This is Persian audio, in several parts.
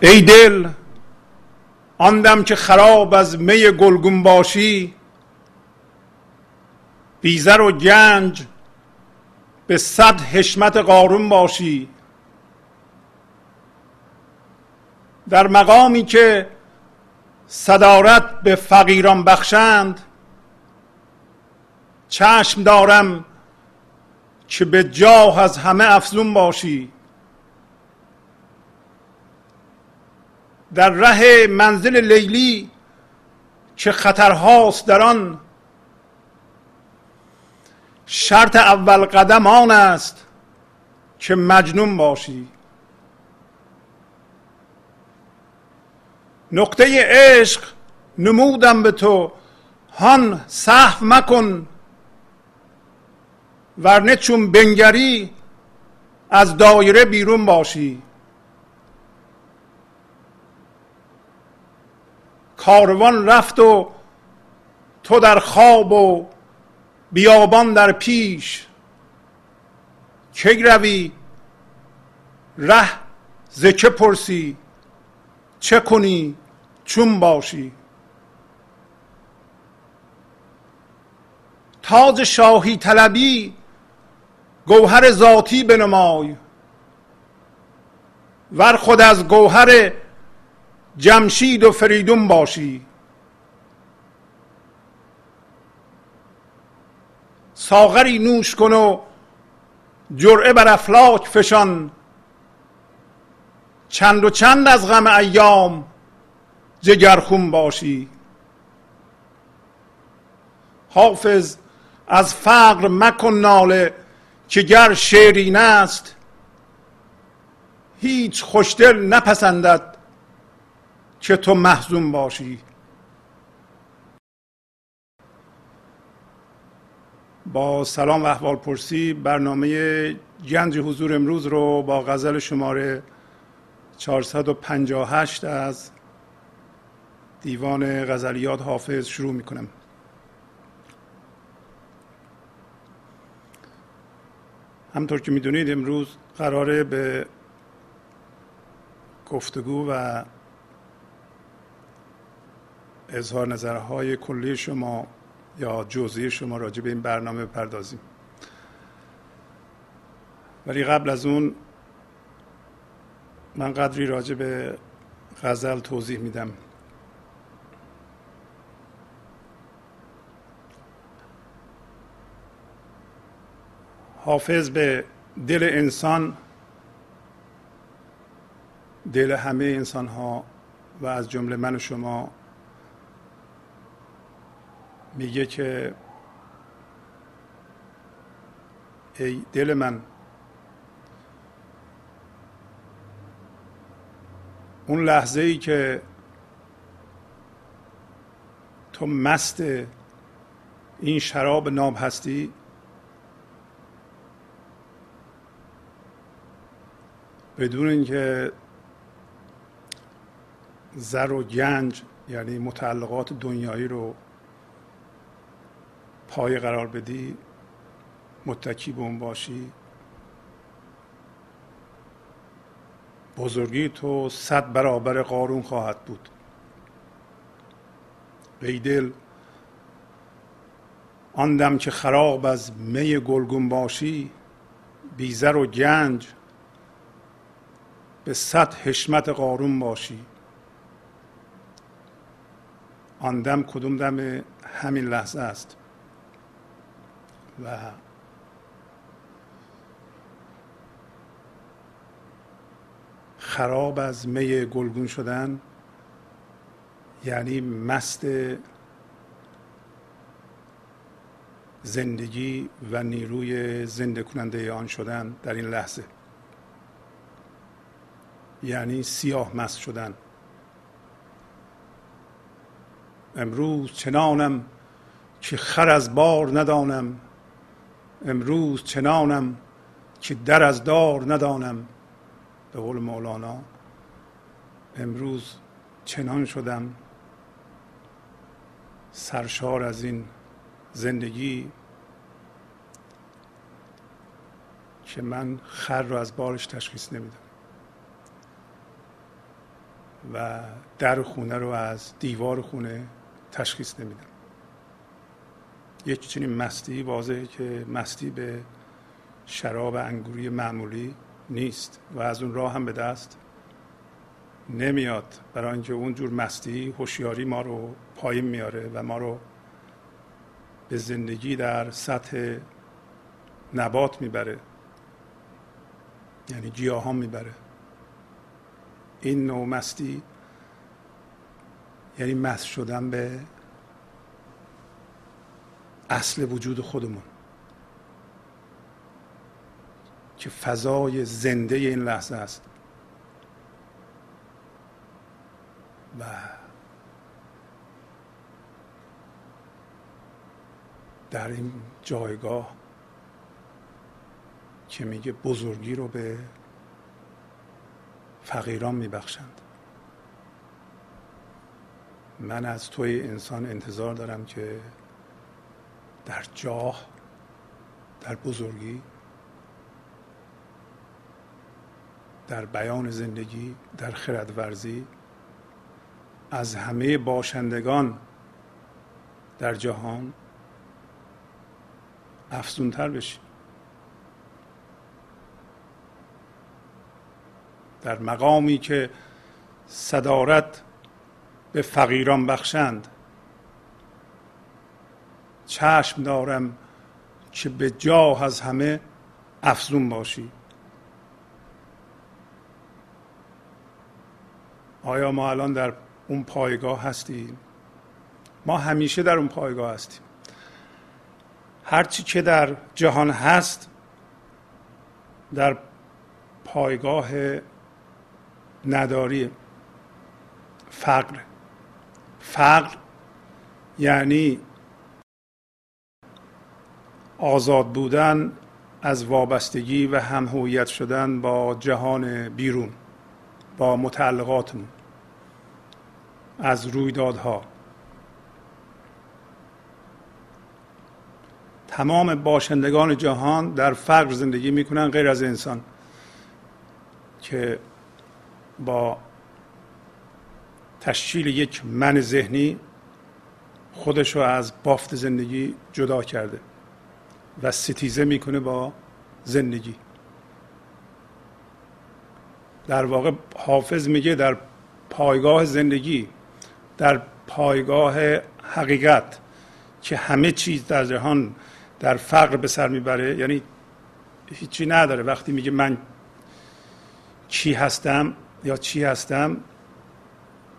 ای دل آن که خراب از می گلگون باشی بیزر و گنج به صد حشمت قارون باشی. در مقامی که صدارت به فقیران بخشند چشم دارم که به جاه از همه افزون باشی. در ره منزل لیلی که خطرهاست در آن؟ شرط اول قدم آن است که مجنون باشی. نقطه عشق نمودم به تو هان صحو مکن ورنه چون بنگری از دایره بیرون باشی. کاروان رفت و تو در خواب و بیابان در پیش. کی روی؟ ره ز چه پرسی؟ چه کنی چون باشی؟ تاج شاهی طلبی گوهر ذاتی بنمای. ور خود از گوهر جمشید و فریدون باشی. ساغری نوش کن و جرعه بر افلاک فشان. چند و چند از غم ایام جگرخون باشی. حافظ از فقر مکن ناله که گر شیرین است هیچ خوشدل نپسندد. که تو محزون باشی. با سلام و احوال پرسی برنامه گنج حضور امروز رو با غزل شماره 458 از دیوان غزلیات حافظ شروع می کنم همطور که می‌دونید امروز قراره به گفتگو و اظهار نظرهای کلی شما یا جزئی شما راجع به این برنامه بپردازیم. ولی قبل از اون من قدری راجع به غزل توضیح میدم. حافظ به دل انسان دل همه انسان ها و از جمله من و شما میگه که ای دل من اون لحظه ای که تو مست این شراب ناب هستی بدون اینکه زر و گنج یعنی متعلقات دنیایی رو پای قرار بدی متکی به اون باشی. بزرگی تو صد برابر قارون خواهد بود. ای دل آن دم که خراب از می گلگون باشی بیزر و گنج به صد حشمت قارون باشی. آن دم کدوم دم همین لحظه است؟ و خراب از می گلگون شدن یعنی مست زندگی و نیروی زنده کننده آن شدن در این لحظه. یعنی سیاه مست شدن. امروز چنانم که خر از بار ندانم امروز چنانم که در از دار ندانم. به قول مولانا امروز چنان شدم سرشار از این زندگی که من خر رو از بارش تشخیص نمیدم و در خونه رو از دیوار خونه تشخیص نمیدم. یک چنین مستی واضحه که مستی به شراب انگوری معمولی نیست و از اون راه هم به دست نمیاد. برای اینکه اون جور مستی هوشیاری ما رو پایین میاره و ما رو به زندگی در سطح نبات می‌بره یعنی گیاهان می‌بره. این نوع مستی یعنی مست شدن به اصل وجود خودمون. که فضای زنده این لحظه است. و در این جایگاه که میگه بزرگی رو به فقیران میبخشند. من از توی انسان انتظار دارم که در جاه در بزرگی در بیان زندگی در خردورزی از همه باشندگان در جهان افزونتر بشی. در مقامی که صدارت به فقیران بخشند چشم دارم که به جاه از همه افزون باشی. آیا ما الان در اون پایگاه هستیم؟ ما همیشه در اون پایگاه هستیم. هرچی که در جهان هست در پایگاه نداری فقر. فقر یعنی آزاد بودن از وابستگی و هم شدن با جهان بیرون با متعلقاتمون از رویدادها. تمام باشندگان جهان در فقر زندگی می‌کنن غیر از انسان که با تشکیل یک من ذهنی خودش رو از بافت زندگی جدا کرده. و ستیزه می‌کنه با زندگی. در واقع حافظ میگه در پایگاه زندگی در پایگاه حقیقت که همه چیز در جهان در فقر به سر می‌بره یعنی هیچی نداره. وقتی میگه من چی هستم یا چی هستم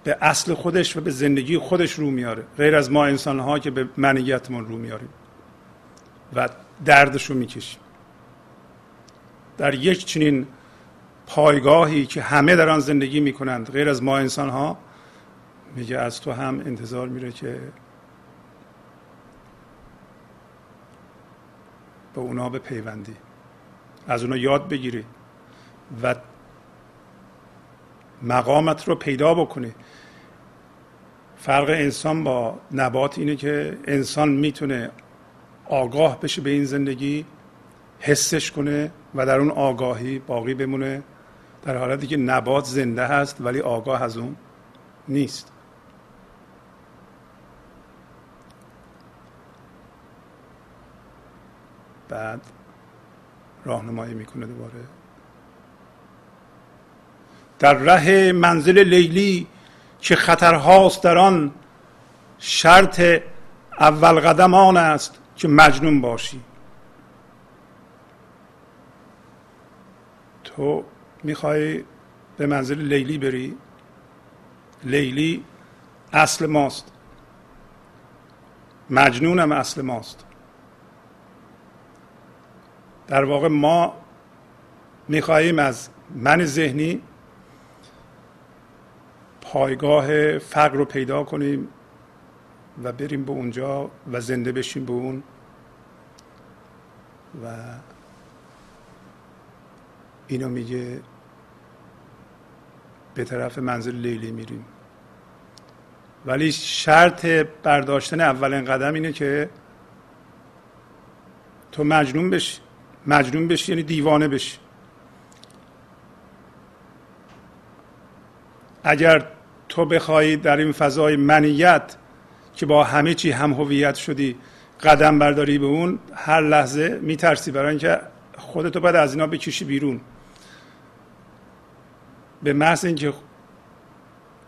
به اصل خودش و به زندگی خودش رو میاره. غیر از ما انسان ها که به منیتمون رو میاریم. و دردش رو می‌کشیم. در یک چنین پایگاهی که همه در آن زندگی می‌کنند غیر از ما انسان ها میگه از تو هم انتظار میره که به اونا به پیوندی. از اونا یاد بگیری و مقامت رو پیدا بکنی. فرق انسان با نبات اینه که انسان می‌تونه آگاه بشه به این زندگی حسش کنه و در اون آگاهی باقی بمونه در حالتی که نبات زنده هست ولی آگاه از اون نیست. بعد راهنمایی می‌کنه دوباره. در ره منزل لیلی که خطرهاست در آن شرط اول قدم آن است. که مجنون باشی. تو می‌خوای به منزل لیلی بری؟ لیلی اصل ماست. مجنونم اصل ماست. در واقع ما می‌خواهیم از من ذهنی پایگاه فقر رو پیدا کنیم. و بریم به اونجا و زنده بشیم به اون و اینو میگه به طرف منزل لیلی میریم. ولی شرط برداشتن اولین قدم اینه که تو مجنون بشی. مجنون بشی یعنی دیوانه بشی. اگر تو بخوای در این فضای منیت که با همه چی هم هویت شدی قدم برداری به اون هر لحظه میترسی برای اینکه خودتو باید از اینا بکشی بیرون. به محض اینکه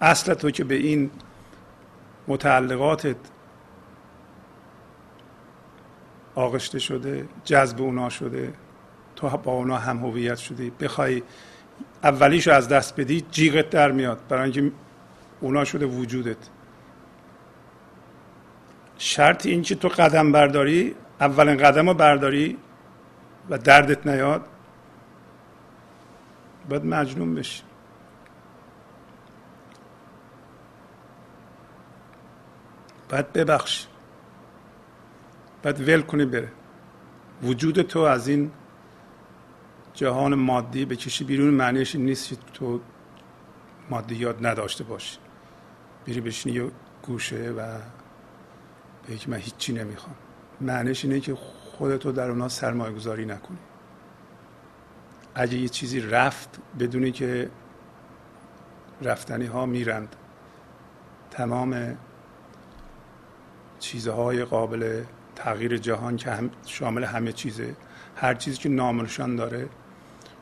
اصل تو که به این متعلقاتت آغشته شده جذب اونا شده تو با اونا هم هویت شدی بخوای اولیش رو از دست بدی جیغت در میاد برای اینکه اونا شده وجودت. شرط این که تو قدم برداری اولین قدم رو برداری و دردت نیاد باید مجنون بشی. باید ببخشی. باید ول کنی بره. وجود تو از این جهان مادی بکشی بیرون معنیش نیست که تو مادیات نداشته باشی. بری بشینی یه گوشه و به که من هیچی نمی‌خوام. معنیش اینه که خودتو در اونا سرمایه گذاری نکنی. اگه یه چیزی رفت بدونی که رفتنی ها میرند. تمام چیزهای قابل تغییر جهان که هم شامل همه چیزه. هر چیزی که نامنشان داره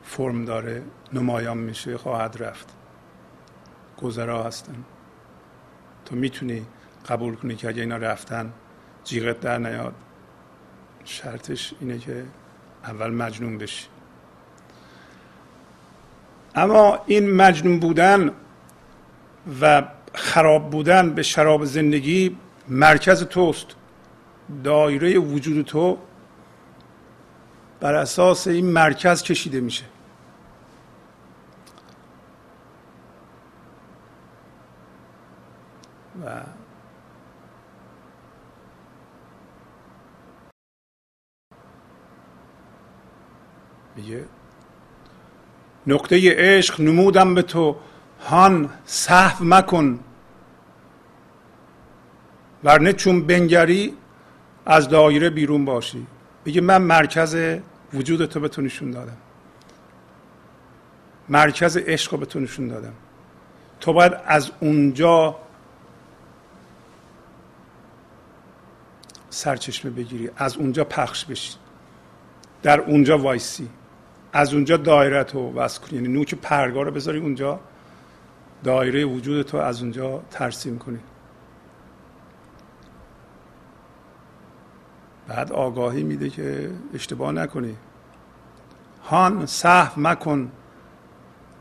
فرم داره نمایان میشه خواهد رفت. گذرا هستن. تو می‌تونی قبول کنی که اگه اینا رفتن جیغت در نیاد. شرطش اینه که اول مجنون بشی. اما این مجنون بودن و خراب بودن به شراب زندگی مرکز توست. دایره وجود تو بر اساس این مرکز کشیده میشه. و میگه نقطه عشق نمودم به تو. هان صحو مکن. ورنه چون بنگری از دایره بیرون باشی. بگه من مرکز وجود تو به تو نشون دادم. مرکز عشق رو به تو نشون دادم. تو باید از اونجا سرچشمه بگیری. از اونجا پخش بشی. در اونجا وایسی. از اونجا دایره تو وصل کنی. یعنی نوک پرگاه رو بذاری اونجا. دایره وجود تو از اونجا ترسیم کنی. بعد آگاهی میده که اشتباه نکنی. هان صحو مکن.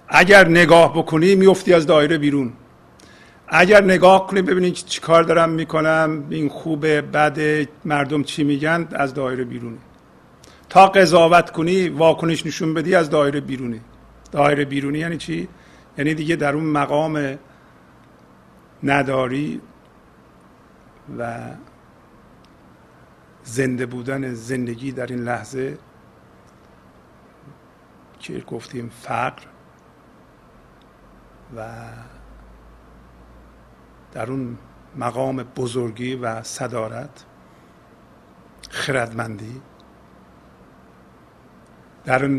اگر نگاه بکنی میفتی از دایره بیرون. اگر نگاه کنی ببینی چی کار دارم می‌کنم این خوبه بده مردم چی میگن از دایره بیرونی تا قضاوت کنی واکنش نشون بدی از دایره بیرونی. دایره بیرونی یعنی چی؟ یعنی دیگه در اون مقام نداری و زنده بودن زندگی در این لحظه که گفتیم فقر و در اون مقام بزرگی و صدارت خردمندی. در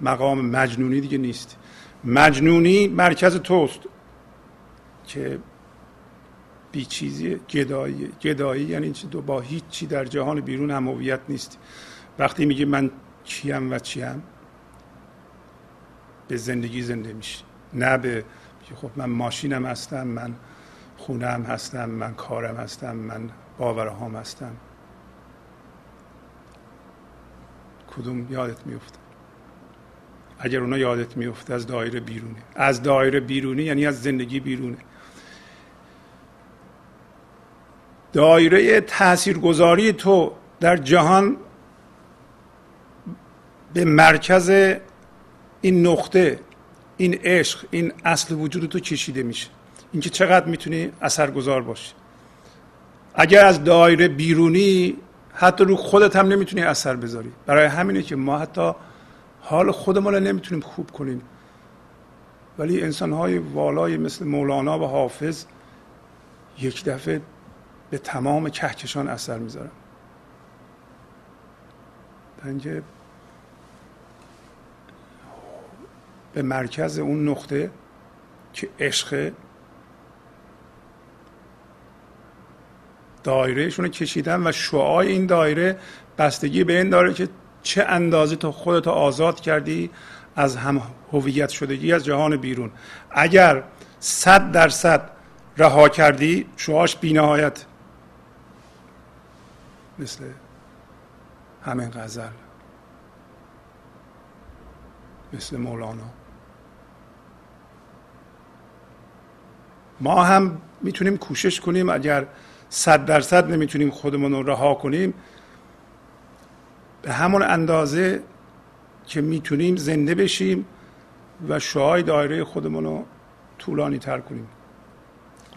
مقام مجنونی دیگه نیست. مجنونی مرکز توست که بی چیزی گدایی گدایی یعنی دو با هیچ چی در جهان بیرون هم هویت نیست. وقتی میگه من چیم و چیم به زندگی زنده میشه نه به خب من ماشینم هستم من خونم هستم من کارم هستم من باورهام هستم. کدوم یادت میفته اگر اونا یادت میفته از دایره بیرونه. از دایره بیرونی یعنی از زندگی بیرونه. دایره تاثیرگذاری تو در جهان به مرکز این نقطه این عشق این اصل وجود تو کشیده میشه. اینکه چقدر می‌تونی اثرگذار باشی. اگر از دایره بیرونی حتی رو خودت هم نمی‌تونی اثر بذاری. برای همینه که ما حتی حال خودمون رو نمی‌تونیم خوب کنیم. ولی انسان های والای مثل مولانا و حافظ یک دفعه به تمام کهکشان اثر می‌ذارن. اینکه به مرکز اون نقطه که عشق دایرهشون رو کشیدن و شعای این دایره بستگی به این داره که چه اندازه تو خودت آزاد کردی از هم هویت شدگی از جهان بیرون. اگر صد درصد رها کردی شعاش بینهایت. مثل همین غزل. مثل مولانا. ما هم می‌تونیم کوشش کنیم اگر صد درصد نمی‌تونیم خودمون رو رها کنیم. به همون اندازه که می‌تونیم زنده بشیم و شعای دایره خودمون رو طولانی تر کنیم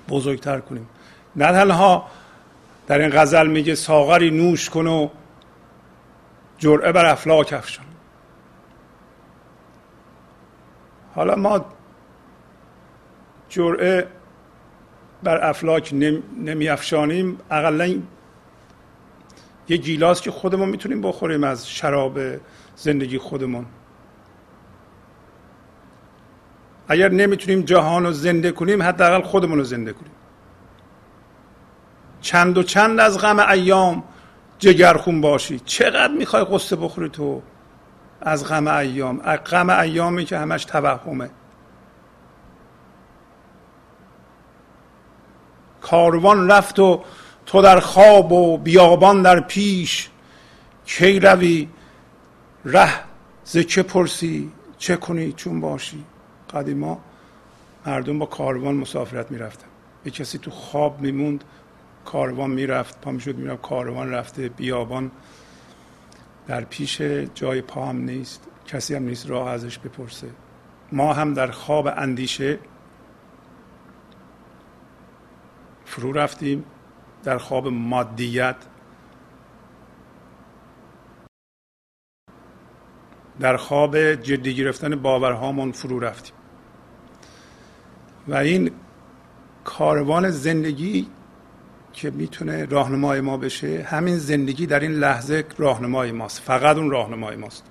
بزرگتر کنیم. نه تنها در این غزل میگه ساغری نوش کن و جرعه بر افلاک افشان. حالا ما جرعه بر افلاک نمی افشانیم اقلا یه گیلاس که خودمون می‌تونیم بخوریم از شراب زندگی خودمون. اگر نمی‌تونیم جهان رو زنده کنیم حداقل خودمون رو زنده کنیم. چند و چند از غم ایام جگرخون باشی. چقدر می‌خوای قصه بخوری تو از غم ایام؟ از غم ایامی که همش توهمه. کاروان رفت و تو در خواب و بیابان در پیش. کی روی؟ ره ز چه پرسی؟ چه کنی؟ چون باشی؟ قدیما مردم با کاروان مسافرت می‌رفتن. یه کسی تو خواب میموند کاروان می‌رفت پا می‌شد می‌رفت کاروان رفته بیابان در پیش جای پا هم نیست کسی هم نیست راه ازش بپرسه. ما هم در خواب اندیشه فرو رفتیم در خواب مادیت. در خواب جدی گرفتن باورهامون فرو رفتیم. و این کاروان زندگی که می‌تونه راهنمای ما بشه همین زندگی در این لحظه راهنمای ماست. فقط اون راهنمای ماست.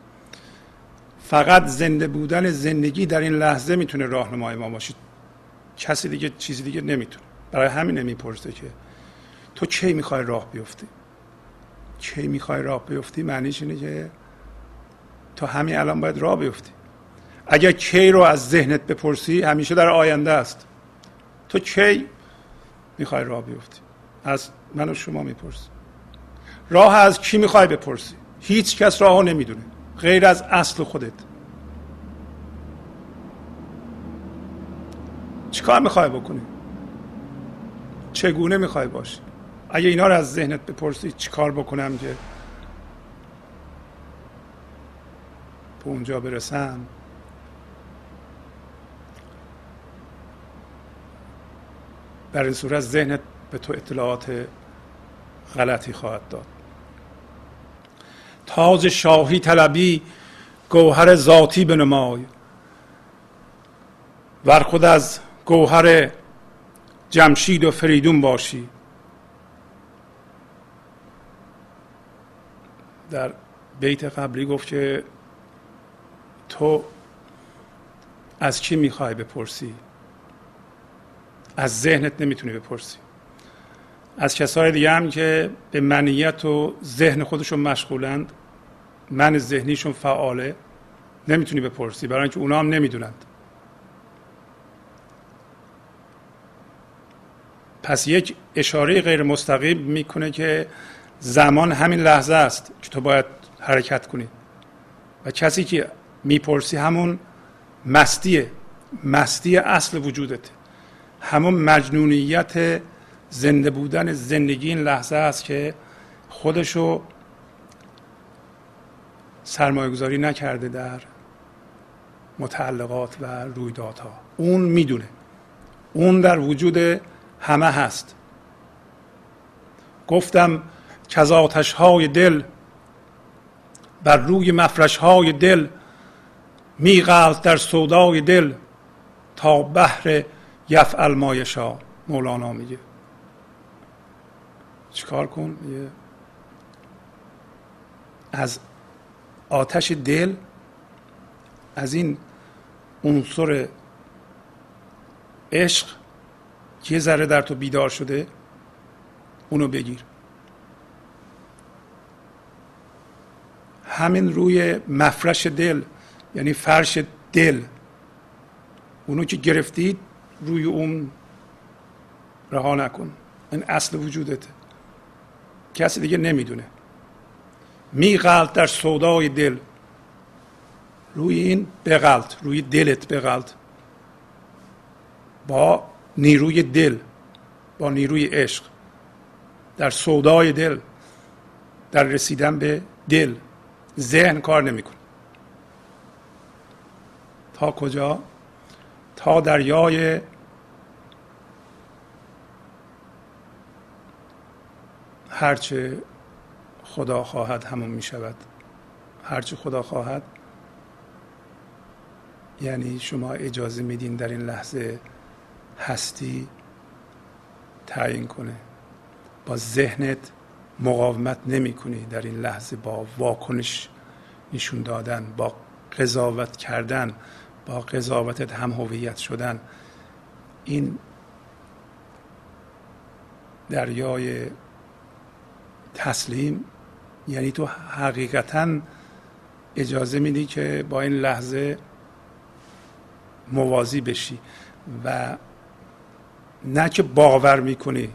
فقط زنده بودن زندگی در این لحظه می‌تونه راهنمای ما باشه. کسی دیگه چیزی دیگه نمی‌تونه. برای همین نمی‌پرسه که تو کی می‌خوای راه بیفتی؟ کی می‌خوای راه بیفتی؟ معنیش اینه که تو همین الان باید راه بیفتی. اگر کی رو از ذهنت بپرسی همیشه در آینده است. تو کی می‌خوای راه بیفتی؟ از من و شما می‌پرسی راه از کی می‌خوای بپرسی؟ هیچ کس راه نمی‌دونه. غیر از اصل خودت. چیکار می‌خوای بکنی؟ چگونه می‌خوای باشی اگه اینا رو از ذهنت بپرسی چیکار بکنم که به اونجا برسم؟ در این صورت ذهنت به تو اطلاعات غلطی خواهد داد. تاج شاهی طلبی گوهر ذاتی بنمای. ور خود از گوهر جمشید و فریدون باشی. در بیت قبلی گفت که تو از کی می‌خوای بپرسی؟ از ذهنت نمی‌تونی بپرسی. از کسای دیگه هم که به منیت و ذهن خودشون مشغولند من ذهنیشون فعاله نمی‌تونی بپرسی. برای اینکه اونا هم نمی‌دونند. پس یک اشاره غیر مستقیم می‌کنه که زمان همین لحظه است که تو باید حرکت کنی. و کسی که می‌پرسی همون مستیه مستی اصل وجودت. همون مجنونیت زنده بودن زندگی این لحظه است که خودشو سرمایه گذاری نکرده در متعلقات و رویدادها. اون می‌دونه. اون در وجود همه هست. گفتم که از آتش های دل بر روی مفرش های دل میغلط در سودای دل تا بحر یفعل مایشا مولانا میگه. چیکار کن؟ یه از آتش دل از این عنصر عشق یه ذره در تو بیدار شده اونو بگیر. همین روی مفرش دل یعنی فرش دل اونو که گرفتید روی اون رها نکن. این اصل وجودته. کسی دیگه نمی‌دونه. میغلط در سودای دل. روی این بغلط روی دلت بغلط. با نیروی دل با نیروی عشق. در سودای دل در رسیدن به دل ذهن کار نمی‌کنه. تا کجا؟ تا دریای هرچه خدا خواهد همون می شود هرچه خدا خواهد یعنی شما اجازه میدین در این لحظه هستی تعیین کنه. با ذهنت مقاومت نمی کنی در این لحظه با واکنش نشون دادن با قضاوت کردن با قضاوتت هم هویت شدن. این دریای تسلیم یعنی تو حقیقتا اجازه میدی که با این لحظه موازی بشی و نه که باور می‌کنی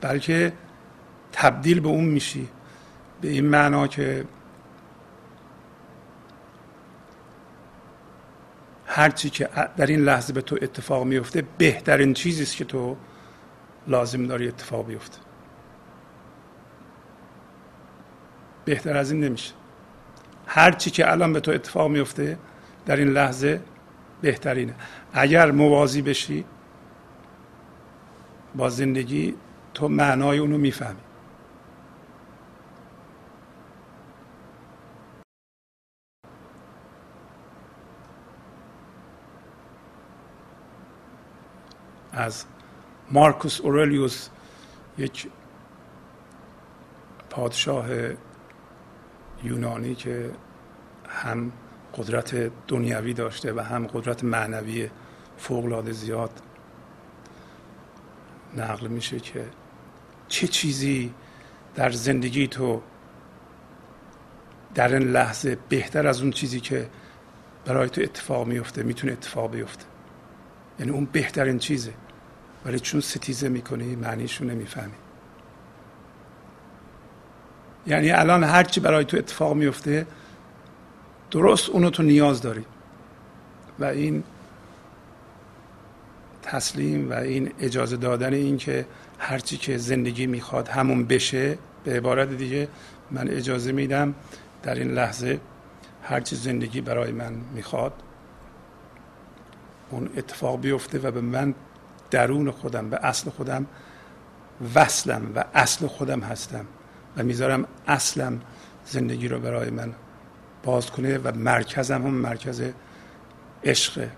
بلکه تبدیل به اون میشی. به این معنا که هرچی که در این لحظه به تو اتفاق میفته بهترین چیزی است که تو لازم داری اتفاق بیفته. بهتر از این نمیشه. هر چی که الان به تو اتفاق میفته در این لحظه بهترینه. اگر موازی بشی با زندگی تو معنای اونو می‌فهمی. از مارکوس اورلیوس یک پادشاه یونانی که هم قدرت دنیوی داشته و هم قدرت معنوی فوقلاده زیاد نقل میشه که چه چیزی در زندگی تو در این لحظه بهتر از اون چیزی که برای تو اتفاق میفته می‌تونه اتفاق بیفته. یعنی اون بهترین چیزه. ولی چون ستیزه می‌کنی معنیشو نمی‌فهمی. یعنی الان هرچی برای تو اتفاق میفته درست اونو تو نیاز داری. و این تسلیم و این اجازه دادن این که هرچی که زندگی می‌خواد همون بشه به عبارت دیگه من اجازه میدم در این لحظه هرچی زندگی برای من می‌خواد اون اتفاق بیفته و به من درون خودم به اصل خودم وصلم و اصل خودم هستم و می‌ذارم اصلم زندگی رو برای من باز کنه و مرکزم هم مرکز عشق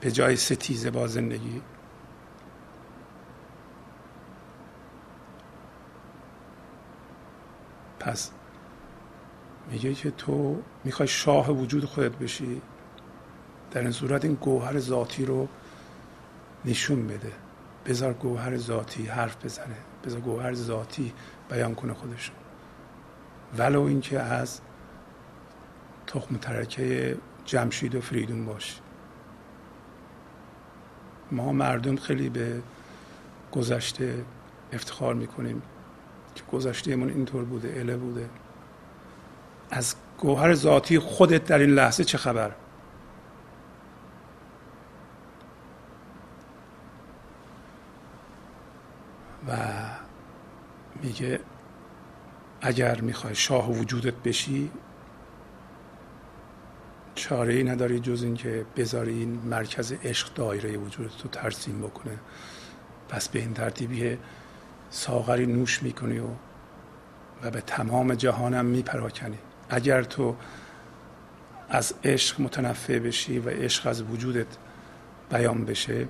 به جای ستیزه با زندگی. پس میگه که تو می‌خوای شاه وجود خودت بشی. در این صورت این گوهر ذاتی رو نشون بده. بذار گوهر ذاتی حرف بزنه. بذار گوهر ذاتی بیان کنه خودشون ولو اینکه از تخم ترکه جمشید و فریدون باشه ما مردم خیلی به گذشته افتخار می‌کنیم که گذشتهمون اینطور بوده اله بوده. از گوهر ذاتی خودت در این لحظه چه خبر؟ و میگه اگر می‌خوای شاه وجودت بشی چاره ای نداری جز اینکه بذاری این مرکز عشق دایره وجودت رو ترسیم بکنه. پس به این ترتیبی ساغری نوش می‌کنی و و به تمام جهانم میپراکنی. اگر تو از عشق متنفع بشی و عشق از وجودت بیان بشه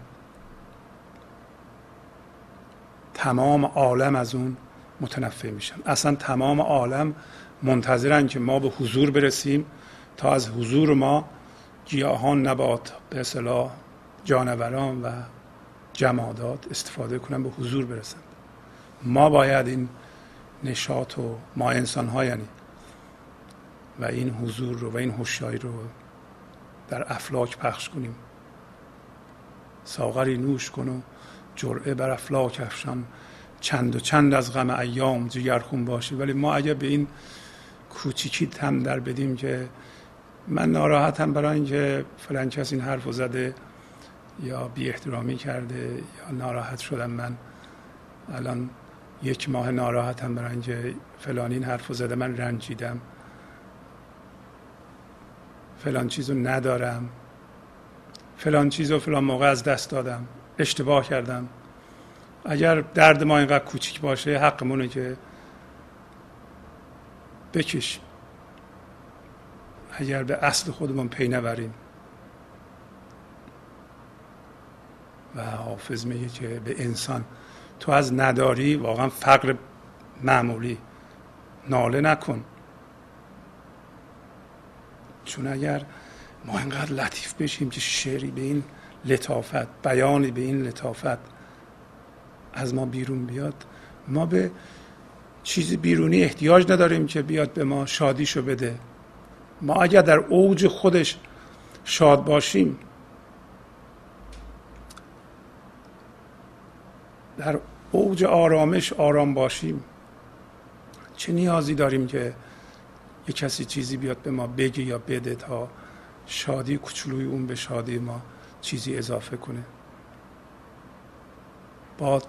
تمام عالم از اون متنفع میشن اصلا تمام عالم منتظرن که ما به حضور برسیم تا از حضور ما گیاهان نبات به اصطلاح جانوران و جمادات استفاده کنن به حضور برسند ما باید این نشاط و ما انسان ها یعنی و این حضور رو و این هوشیاری رو در افلاک پخش کنیم. ساغری نوش کن و جرعه بر افلاک افشان. چند و چند از غم ایام جگرخون باشه ولی ما اگر به این کوچیکی تم در بدیم که من ناراحتم برای اینکه فلان کس این حرف زده یا بی احترامی کرده یا ناراحت شدم من. الان یک ماه ناراحتم برای اینکه فلان این حرف زده من رنجیدم. فلان چیزو ندارم. فلان چیزو فلان موقع از دست دادم. اشتباه کردم. اگر درد ما اینقدر کوچیک باشه حقمونه که بکشیم اگر به اصل خودمون پی نبریم. و حافظ میگه که به انسان تو از نداری واقعا فقر معمولی. ناله نکن. چون اگر ما اینقدر لطیف بشیم که شعری به این لطافت بیانی به این لطافت از ما بیرون بیاد ما به چیز بیرونی احتیاج نداریم که بیاد به ما شادیشو بده. ما اگر در اوج خودش شاد باشیم در اوج آرامش آرام باشیم چه نیازی داریم که یه کسی چیزی بیاد به ما بگه یا بده تا شادی کوچولوی اون به شادی ما چیزی اضافه کنه؟ با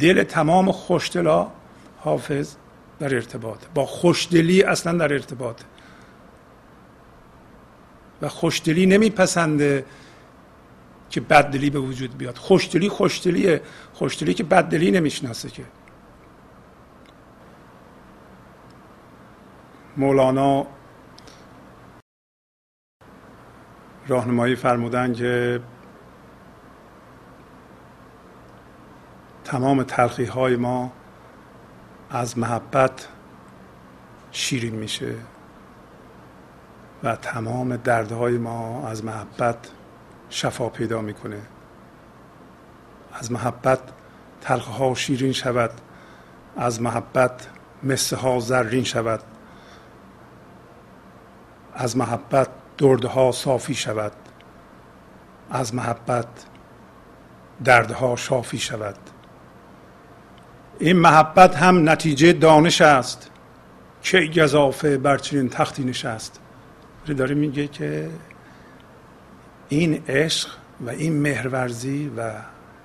دل تمام خوشدلا حافظ در ارتباط با خوشدلی اصلا در ارتباط. و خوشدلی نمیپسنده که بددلی به وجود بیاد. خوشدلی خوشدلیه. خوشدلی که بددلی نمی‌شناسه که. مولانا راهنمایی فرمودن که تمام تلخی های ما از محبت شیرین میشه. و تمام دردهای ما از محبت شفا پیدا می‌کنه. از محبت تلخ ها شیرین شود. از محبت مسه ها زرین شود. از محبت دردها صافی شود. از محبت دردها شافی شود. این محبت هم نتیجه دانش است. که گذافه بر چنین تختی نشست؟ داره میگه که این عشق و این مهرورزی و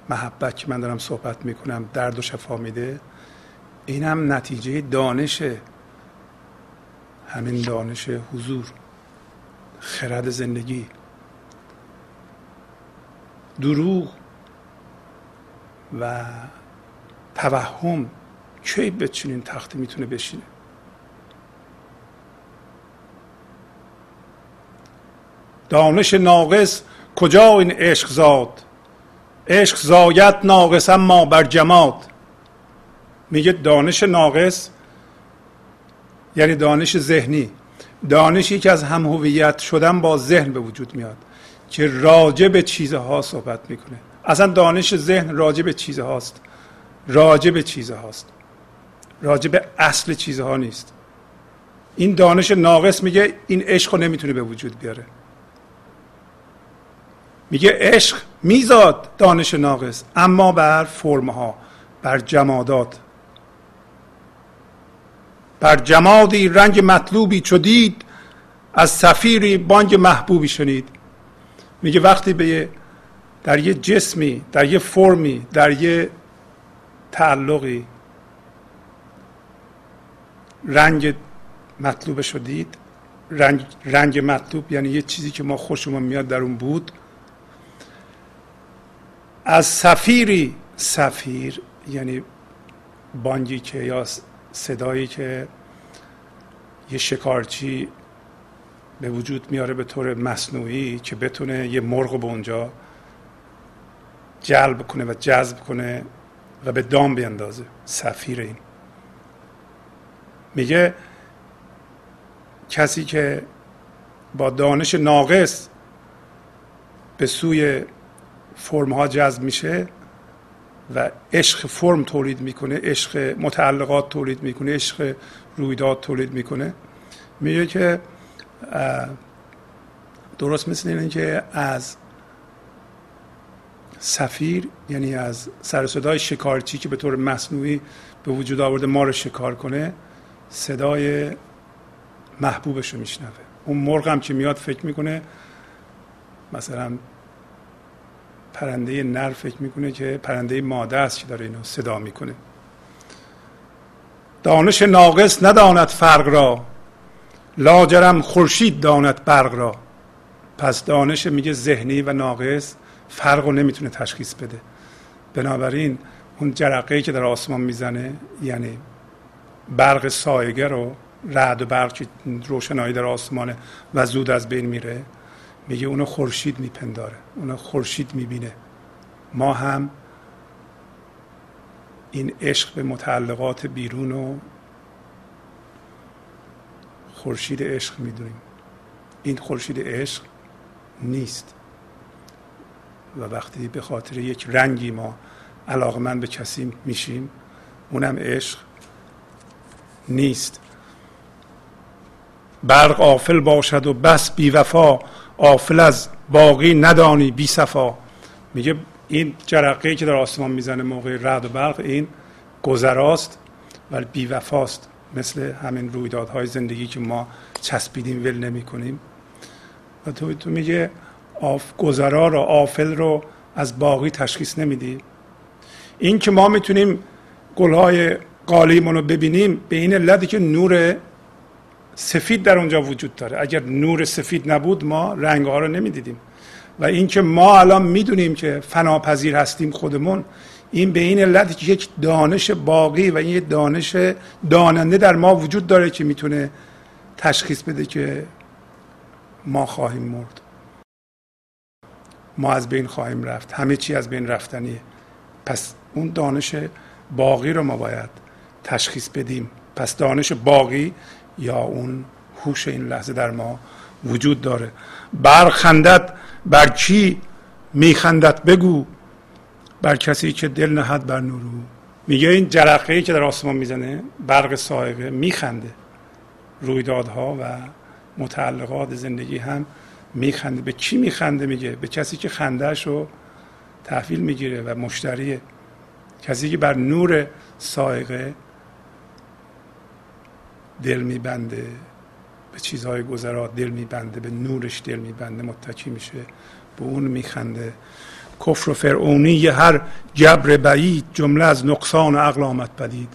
محبت که من دارم صحبت می‌کنم درد و شفا میده این هم نتیجه دانش همین دانش حضور خرد زندگی. دروغ و توهم کی چنین تختی می‌تونه بشینه؟ دانش ناقص کجا این عشق زاد؟ عشق زاید ناقص اما بر جماد. میگه دانش ناقص یعنی دانش ذهنی. دانشی که از هم هویت شدن با ذهن به وجود میاد که راجع به چیزها صحبت می‌کنه. اصلا دانش ذهن راجع به چیزهاست. راجع به چیزهاست. راجع به اصل چیزها نیست. این دانش ناقص میگه این عشق رو نمی‌تونه به وجود بیاره. میگه عشق میزاد دانش ناقص اما بر فرمها بر جمادات. بر جمادی رنگ مطلوبی چو دید از سفیری بانگ محبوبی شنید. میگه وقتی به در یه جسمی در یه فرمی در یه تعلقی رنگ مطلوب شدید رنگ, رنگ مطلوب یعنی یه چیزی که ما خوشمون میاد در اون بود. از سفیری سفیر یعنی بانگی که یا صدایی که یه شکارچی به وجود میاره به طور مصنوعی که بتونه یه مرغ به اونجا جلب کنه و جذب کنه و به دام بیندازه. سفیر این. میگه کسی که با دانش ناقص به سوی فرم ها جذب میشه و عشق فرم تولید می‌کنه عشق متعلقات تولید می‌کنه عشق رویداد تولید می‌کنه. میگه که درست مثل اینه که از سفیر یعنی از سر صدای شکارچی که به طور مصنوعی به وجود آورده ما رو شکار کنه صدای محبوبش رو میشنوه. اون مرغ هم که میاد فکر می‌کنه مثلا پرنده نر فکر می‌کنه که پرنده ماده است که داره اینو صدا می‌کنه. دانش ناقص نداند فرق را. لاجرم خورشید داند برق را. پس دانش میگه ذهنی و ناقص فرق رو نمی‌تونه تشخیص بده. بنابراین اون جرقه که در آسمان می‌زنه یعنی برق سایگه رو رعد و برق روشنایی در آسمانه و زود از بین میره میگه اونو خورشید میپنداره اونو خورشید می‌بینه. ما هم این عشق به متعلقات بیرون و خورشید عشق می‌دونیم. این خورشید عشق نیست. و وقتی به خاطر یک رنگی ما علاقه من به کسی میشیم اونم عشق نیست. برق آفل باشد و بس بی وفا آفل از باقی ندانی بی صفا. میگه این جرقه که در آسمان می‌زنه موقع رعد و برق این گذراست ولی بی وفاست. مثل همین رویدادهای زندگی که ما چسبیدیم ول نمی کنیم و تو, تو میگه آف گذرا رو آفل رو از باقی تشخیص نمیدی. این که ما می‌تونیم گلهای قالیمون رو ببینیم به این علتی که نور سفید در اونجا وجود داره. اگر نور سفید نبود ما رنگ ها رو نمی‌دیدیم. و اینکه ما الان می‌دونیم که فناپذیر هستیم خودمون این به این علت که یک دانش باقی و این دانش داننده در ما وجود داره که می‌تونه تشخیص بده که ما خواهیم مرد. ما از بین خواهیم رفت. همه چی از بین رفتنیه. پس اون دانش باقی رو ما باید تشخیص بدیم. پس دانش باقی یا اون هوش این لحظه در ما وجود داره. برخندت بر کی میخندت بگو. بر کسی که دل نهد بر نورو. میگه این جرقه که در آسمان می‌زنه برق سایقه میخنده. رویدادها و متعلقات زندگی هم میخنده. به کی میخنده میگه؟ به کسی که خندهش رو تحویل می‌گیره و مشتریه. کسی که بر نور سایقه دل میبنده به چیزهای گذرا دل میبنده به نورش دل میبنده متکی میشه به اون میخنده. کفر و فرعونی هر جبر بعید جمله از نقصان عقل آمد بدید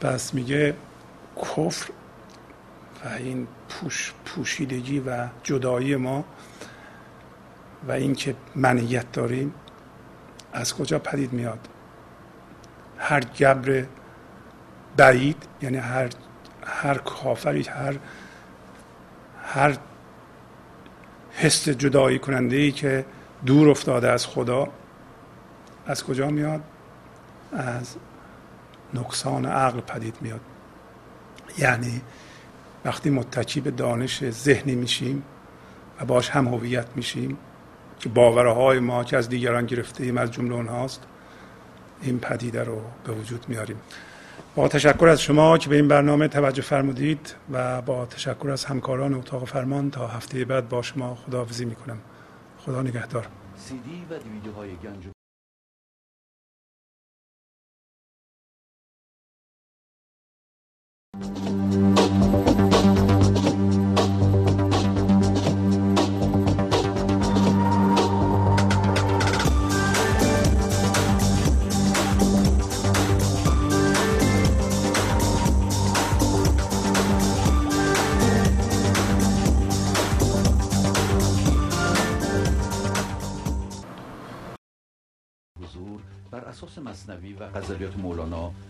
پس میگه کفر و این پوش پوشیدگی و جدایی ما و اینکه منیت داریم از کجا پدید میاد؟ هر جبر بعید یعنی هر هر کافری هر هر حس جدایی کننده ای که دور افتاده از خدا از کجا میاد؟ از نقصان عقل پدید میاد. یعنی وقتی متکی به دانش ذهنی میشیم و باش هم هویت میشیم که باورهای ما که از دیگران گرفته ایم از جمله اونهاست این پدیده رو به وجود میاریم. با تشکر از شما که به این برنامه توجه فرمودید و با تشکر از همکاران اتاق فرمان تا هفته بعد با شما خداحافظی می‌کنم. خدا نگهدار.